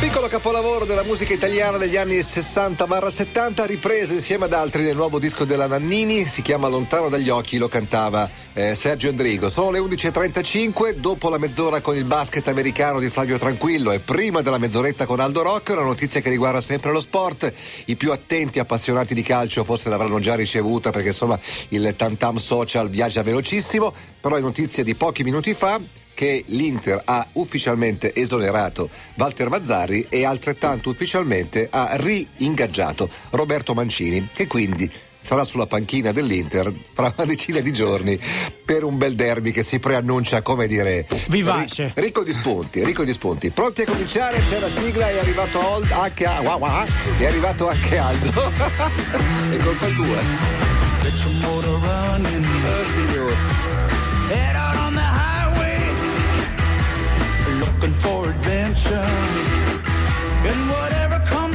piccolo capolavoro della musica italiana degli anni 60-70 ripreso insieme ad altri nel nuovo disco della Nannini, si chiama Lontano dagli occhi, lo cantava eh, Sergio Endrigo. Sono le 11.35, dopo la mezz'ora con il basket americano di Flavio Tranquillo e prima della mezz'oretta con Aldo Rocco, una notizia che riguarda sempre lo sport. I più attenti appassionati di calcio forse l'avranno già ricevuta perché insomma il tantam social viaggia velocissimo, però è notizia di pochi minuti fa che l'Inter ha ufficialmente esonerato Walter Mazzarri e altrettanto ufficialmente ha ri-ingaggiato Roberto Mancini, che quindi sarà sulla panchina dell'Inter fra una decina di giorni per un bel derby che si preannuncia, come dire, vivace. Ricco di spunti, ricco di spunti. Pronti a cominciare? C'è la sigla, è arrivato Old, anche a, wow, wow, è arrivato anche Aldo. è colpa tua. Oh, signore. Head out on the highway, looking for adventure. And whatever comes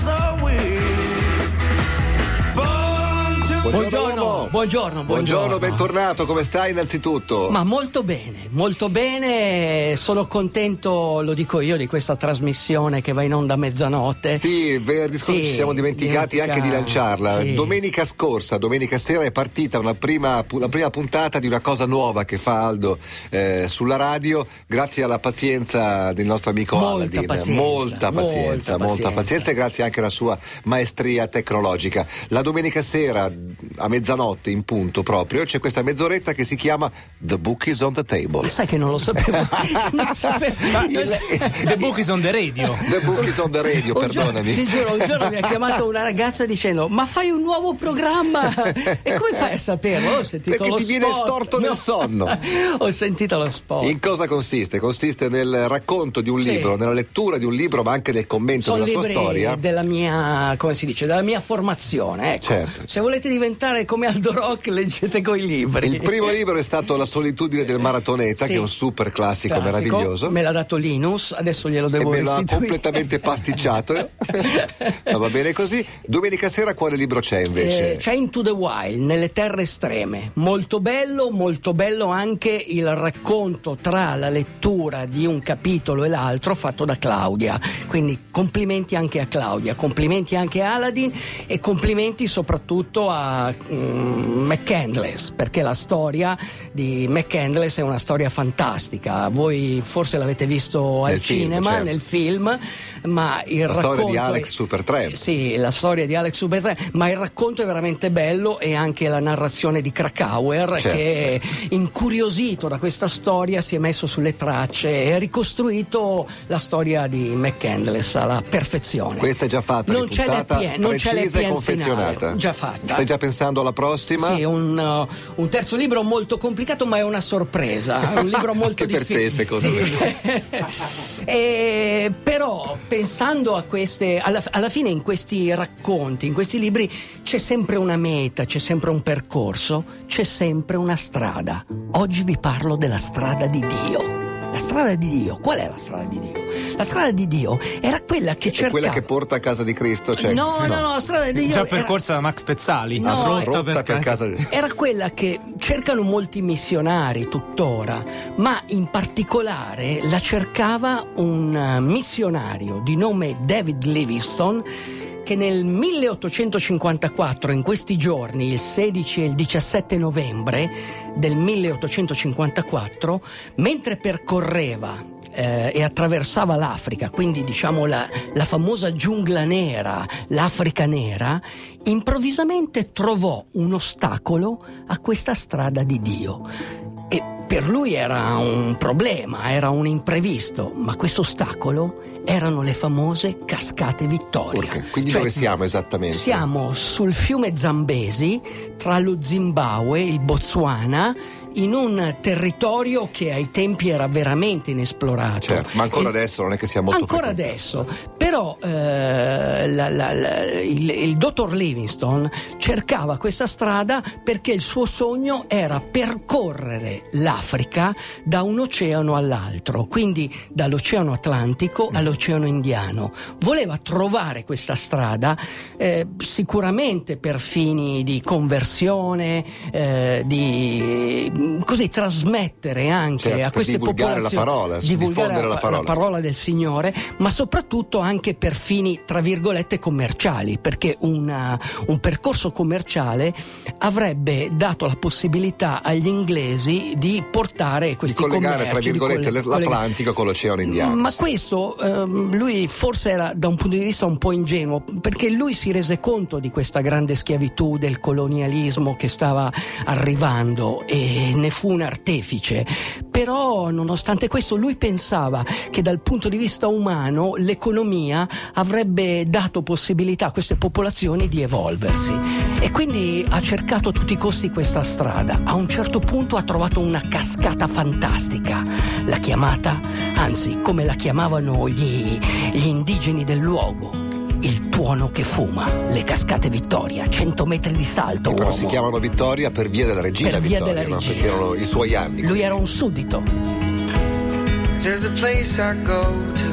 Buongiorno, uomo. buongiorno, buongiorno. bentornato, come stai innanzitutto? Ma molto bene, molto bene. Sono contento, lo dico io, di questa trasmissione che va in onda a mezzanotte. Sì, venerdì scorso Sì, ci siamo dimenticati dimentica- anche di lanciarla. sì. Domenica scorsa, domenica sera è partita una prima, la prima puntata di una cosa nuova che fa Aldo eh, sulla radio, grazie alla pazienza del nostro amico Molta Aladdin. pazienza, molta pazienza, molta molta pazienza pazienza e grazie anche alla sua maestria tecnologica. La domenica sera, a mezzanotte in punto proprio, c'è questa mezz'oretta che si chiama The Book is on the Table. Ma sai che non lo sapevo. non sapevo. The book is on the radio. The Book is on the radio, Un giorno- perdonami. ti giuro, un giorno mi ha chiamato una ragazza dicendo: Ma fai un nuovo programma? E come fai a saperlo? Ho sentito Perché lo ti viene spot. storto nel sonno. Ho sentito lo spot. In cosa consiste? Consiste nel racconto di un Sì. libro, nella lettura di un libro, ma anche nel commento Sono della sua storia. della mia, come si dice, della mia formazione. Ecco. Certo. Se volete diventare come Aldo Rock, leggete coi libri. Il primo libro è stato La solitudine del maratoneta, Sì. che è un super classico, Classico. meraviglioso. Me l'ha dato Linus, adesso glielo e devo me l'ha completamente pasticciato. Ma va bene così. Domenica sera quale libro c'è invece? Eh, c'è Into the Wild, nelle terre estreme. Molto bello, molto bello anche il racconto tra la lettura di un capitolo e l'altro fatto da Claudia. Quindi complimenti anche a Claudia, complimenti anche a Aladdin e complimenti soprattutto a mm, McCandless, perché la storia di McCandless è una storia fantastica. Voi forse l'avete visto al Nel film, cinema, certo. nel film, ma il La storia racconto di è- Alex Supertramp. sì, la storia di Alex Supertramp, ma il racconto è veramente bello e anche la narrazione di Krakauer Certo. che incuriosito da questa storia si è messo sulle tracce e ha ricostruito la storia di McCandless alla perfezione. Questa è già fatta, non c'è l'happy end, non c'è e l'happy end confezionata. finale, già fatta. Stai già pensando alla prossima? Sì, un, uh, un terzo libro molto complicato, ma è una sorpresa. Un libro molto Anche per te, difficile. secondo me. però, pensando a queste, alla, alla fine in questi racconti, in questi libri, c'è sempre una meta, c'è sempre un percorso, c'è sempre una strada. Oggi vi parlo della strada di Dio. La strada di Dio, qual è la strada di Dio? La strada di Dio era quella che È cercava. quella che porta a casa di Cristo? Cioè, no, no, no, la strada di Dio Già era- percorsa da Max Pezzali. No, rotta, rotta per, per casa. di era quella che cercano molti missionari tuttora, ma in particolare la cercava un missionario di nome David Livingstone che nel 1854, in questi giorni, il 16 e il 17 novembre del 1854, mentre percorreva eh, e attraversava l'Africa, quindi diciamo la, la famosa giungla nera, l'Africa nera, improvvisamente trovò un ostacolo a questa strada di Dio. Per lui era un problema, era un imprevisto, ma questo ostacolo erano le famose cascate Vittoria. Ok, Quindi Cioè, dove siamo esattamente? siamo sul fiume Zambesi, tra lo Zimbabwe e il Botswana, in un territorio che ai tempi era veramente inesplorato. Certo, ma ancora E- adesso non è che sia molto Ancora frequentato. adesso, però eh, la- la- la- il, il dottor Livingstone cercava questa strada perché il suo sogno era percorrere l'Africa da un oceano all'altro, quindi dall'oceano Atlantico all'oceano Indiano. Voleva trovare questa strada eh, sicuramente per fini di conversione, eh, di così trasmettere anche Certo, a queste divulgare la popolazioni parola, divulgare diffondere la parola. parola del Signore, ma soprattutto anche per fini tra virgolette commerciali, perché una- un percorso commerciale avrebbe dato la possibilità agli inglesi di portare Di questi collegare, tra commerci, di virgolette, collega- l'Atlantico con l'Oceano Indiano. ma questo ehm, lui forse era da un punto di vista un po' ingenuo, perché lui si rese conto di questa grande schiavitù del colonialismo che stava arrivando e ne fu un artefice. Però, nonostante questo, lui pensava che dal punto di vista umano l'economia avrebbe dato possibilità a queste popolazioni di evolversi. E quindi ha cercato a tutti i costi questa strada. A un certo punto ha trovato una cascata fantastica, l'ha chiamata, anzi come la chiamavano gli, gli indigeni del luogo, il tuono che fuma, le cascate Vittoria, 100 metri di salto. Però uomo. si chiamano Vittoria per via della regina Per via Vittoria, della no? regina. perché erano i suoi anni. Lui era un suddito. There's a place I go to.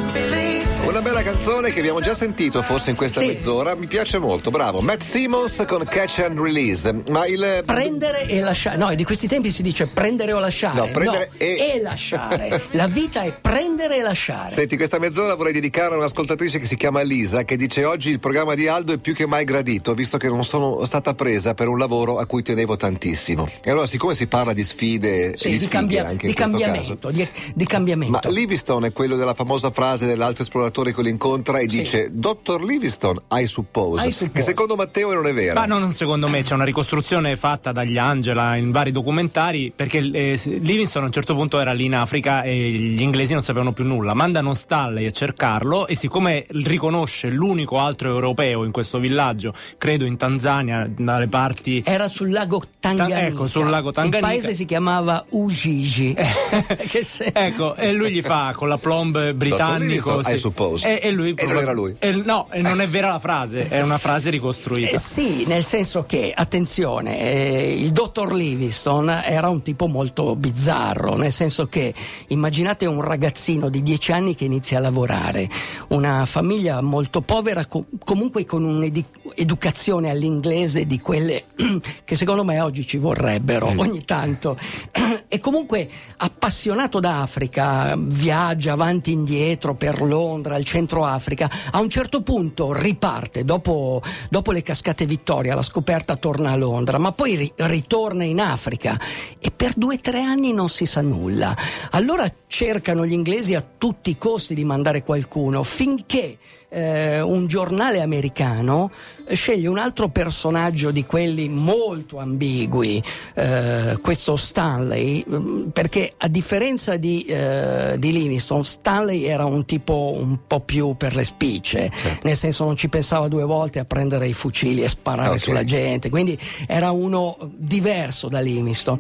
Una bella canzone che abbiamo già sentito forse in questa Sì. mezz'ora, mi piace molto, bravo. Matt Simmons con Catch and Release. Ma il Prendere e lasciare. No, di questi tempi si dice prendere o lasciare. No, prendere e- lasciare. La vita è prendere e lasciare. Senti, questa mezz'ora vorrei dedicare a un'ascoltatrice che si chiama Lisa, che dice oggi il programma di Aldo è più che mai gradito, visto che non sono stata presa per un lavoro a cui tenevo tantissimo. E allora, siccome si parla di sfide Sì, e di, sfighe cambia- anche di in cambiamento, caso. di, di cambiamento. Ma Livingstone è quello della famosa frase dell'altro esploratore che lo incontra e Sì. dice Dottor Livingstone, I suppose. I suppose. Che secondo Matteo non è vera. Ma no, non secondo me, c'è una ricostruzione fatta dagli Angela in vari documentari perché eh, Livingstone a un certo punto era lì in Africa e gli inglesi non sapevano più nulla. Mandano Stanley a cercarlo e siccome riconosce l'unico altro europeo in questo villaggio, credo in Tanzania, dalle parti Era sul lago Tanganica. ecco, sul lago Tanganica. Il paese si chiamava Ujiji. che se- Ecco, e lui gli fa con la plomb britannico. Livingstone, I suppose. E, e lui E non era lui. e- no, e non è vera la frase, è una frase ricostruita. Eh, sì, nel senso che, attenzione, eh, il dottor Livingstone era un tipo molto bizzarro, nel senso che immaginate un ragazzino di 10 anni che inizia a lavorare, una famiglia molto povera, co- comunque con un'educazione all'inglese di quelle che secondo me oggi ci vorrebbero ogni tanto. e comunque appassionato d'Africa, viaggia avanti e indietro per Londra, il centro Africa, a un certo punto riparte dopo, dopo le cascate Vittoria, la scoperta torna a Londra, ma poi ri- ritorna in Africa e per due o tre anni non si sa nulla. Allora cercano gli inglesi a tutti i costi di mandare qualcuno finché eh, un giornale americano eh, sceglie un altro personaggio di quelli molto ambigui, eh, questo Stanley, mm, perché a differenza di, eh, di Livingstone, Stanley era un tipo un po' più per le spicce, nel senso non ci pensava due volte a prendere i fucili e sparare Ok. sulla gente, quindi era uno diverso da Livingstone.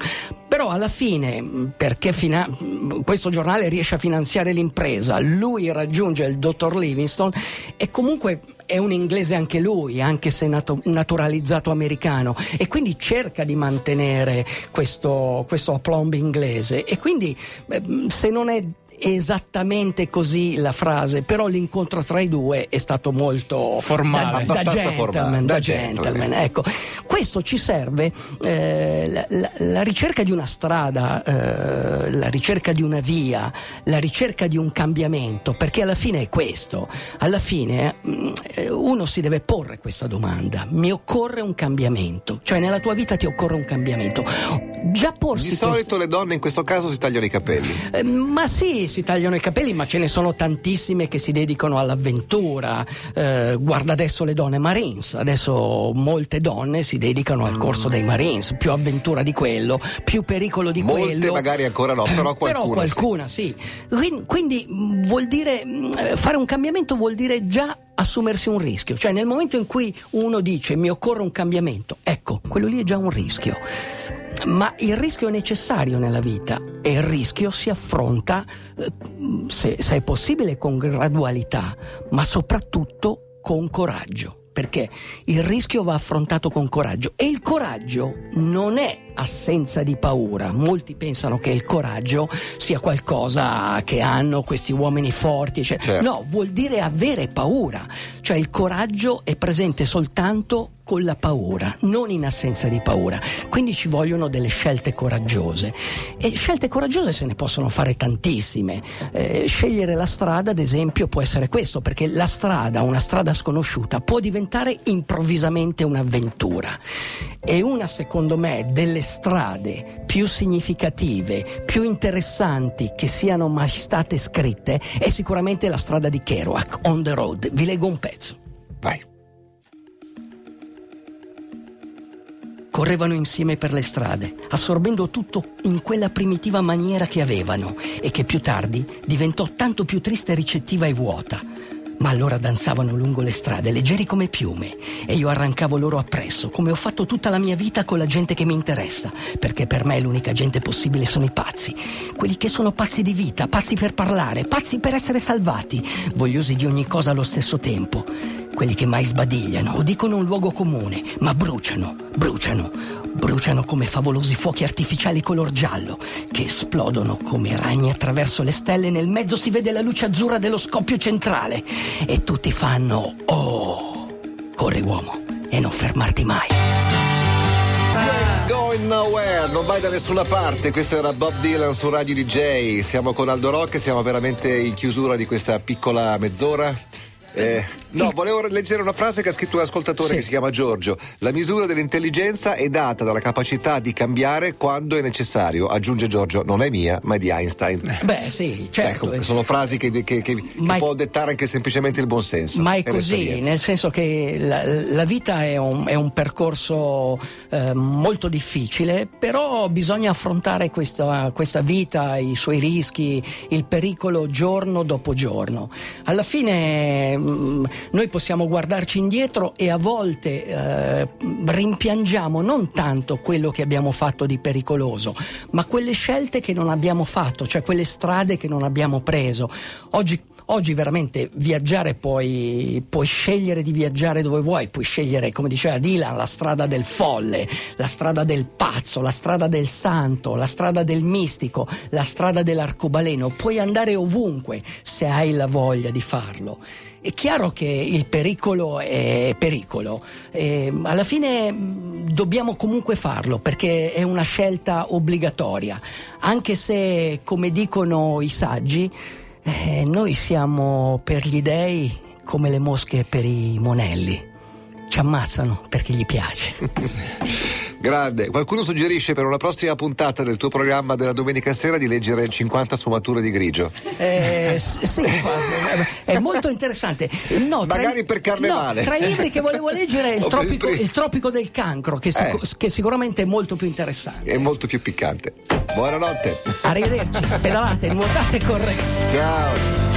Però alla fine, perché fina- questo giornale riesce a finanziare l'impresa, lui raggiunge il dottor Livingstone e comunque è un inglese anche lui, anche se nato- naturalizzato americano, e quindi cerca di mantenere questo, questo aplomb inglese. E quindi, beh, mh, se non è esattamente così la frase, però l'incontro tra i due è stato molto Formale. da, da Abbastanza gentleman, formale, da da gentleman, gentleman. ecco. Questo ci serve eh, la, la- la ricerca di una strada, eh, la ricerca di una via, la ricerca di un cambiamento, perché alla fine è questo. Alla fine eh, uno si deve porre questa domanda: mi occorre un cambiamento? Cioè nella tua vita ti occorre un cambiamento? Già porsi Di questo- solito le donne in questo caso si tagliano i capelli. eh, ma sì, si tagliano i capelli, ma ce ne sono tantissime che si dedicano all'avventura. Eh, guarda adesso le donne Marines, adesso molte donne si dedicano al corso dei Marines, più avventura di quello, più pericolo di Molte quello. magari ancora no, però qualcuna. Però qualcuna sì. Quin- Quindi, mh, vuol dire eh, fare un cambiamento vuol dire già assumersi un rischio, cioè nel momento in cui uno dice mi occorre un cambiamento, ecco, quello lì è già un rischio. Ma il rischio è necessario nella vita e il rischio si affronta, eh, se, se è possibile, con gradualità, ma soprattutto con coraggio. Perché il rischio va affrontato con coraggio e il coraggio non è assenza di paura. Molti pensano che il coraggio sia qualcosa che hanno questi uomini forti. Cioè, Certo. No, vuol dire avere paura. Cioè il coraggio è presente soltanto con la paura, non in assenza di paura. Quindi ci vogliono delle scelte coraggiose. E scelte coraggiose se ne possono fare tantissime. Eh, scegliere la strada, ad esempio, può essere questo, perché la strada, una strada sconosciuta, può diventare improvvisamente un'avventura. E una, secondo me, delle strade più significative, più interessanti che siano mai state scritte è sicuramente la strada di Kerouac, On the Road. Vi leggo un pezzo. Vai. Correvano insieme per le strade, assorbendo tutto in quella primitiva maniera che avevano e che più tardi diventò tanto più triste, ricettiva e vuota. Ma allora danzavano lungo le strade, leggeri come piume, e io arrancavo loro appresso, come ho fatto tutta la mia vita con la gente che mi interessa, perché per me l'unica gente possibile sono i pazzi, quelli che sono pazzi di vita, pazzi per parlare, pazzi per essere salvati, vogliosi di ogni cosa allo stesso tempo, quelli che mai sbadigliano o dicono un luogo comune, ma bruciano, bruciano, bruciano come favolosi fuochi artificiali color giallo che esplodono come ragni attraverso le stelle. Nel mezzo si vede la luce azzurra dello scoppio centrale e tutti fanno oh. Corri uomo e non fermarti mai. Going nowhere, non vai da nessuna parte. Questo era Bob Dylan su Radio DJ. Siamo con Aldo Rock, siamo veramente in chiusura di questa piccola mezz'ora. Eh, no, volevo leggere una frase che ha scritto un ascoltatore Sì. che si chiama Giorgio. La misura dell'intelligenza è data dalla capacità di cambiare quando è necessario. Aggiunge Giorgio, non è mia, ma è di Einstein. Beh, sì, certo. Ecco, sono frasi che, che- che- che può dettare anche semplicemente il buonsenso. Ma è così, nel senso che la, la vita è un, è un percorso eh, molto difficile, però bisogna affrontare questa, questa vita, i suoi rischi, il pericolo giorno dopo giorno. Alla fine mm, noi possiamo guardarci indietro e a volte eh, rimpiangiamo non tanto quello che abbiamo fatto di pericoloso, ma quelle scelte che non abbiamo fatto, cioè quelle strade che non abbiamo preso. Oggi Oggi veramente viaggiare puoi, puoi scegliere di viaggiare dove vuoi, puoi scegliere, come diceva Dylan, la strada del folle, la strada del pazzo, la strada del santo, la strada del mistico, la strada dell'arcobaleno, puoi andare ovunque se hai la voglia di farlo. È chiaro che il pericolo è pericolo, e alla fine mh, dobbiamo comunque farlo perché è una scelta obbligatoria, anche se, come dicono i saggi, eh, noi siamo per gli dei come le mosche per i monelli. Ci ammazzano perché gli piace. Grande. Qualcuno suggerisce per una prossima puntata del tuo programma della domenica sera di leggere 50 sfumature di grigio. Eh, sì, è molto interessante. No, Magari i- per carnevale. no, tra i libri che volevo leggere è il tropico, il tropico del cancro, che, Eh. che sicuramente è molto più interessante. È molto più piccante. Buonanotte. Arrivederci, pedalate, nuotate e correte. Ciao.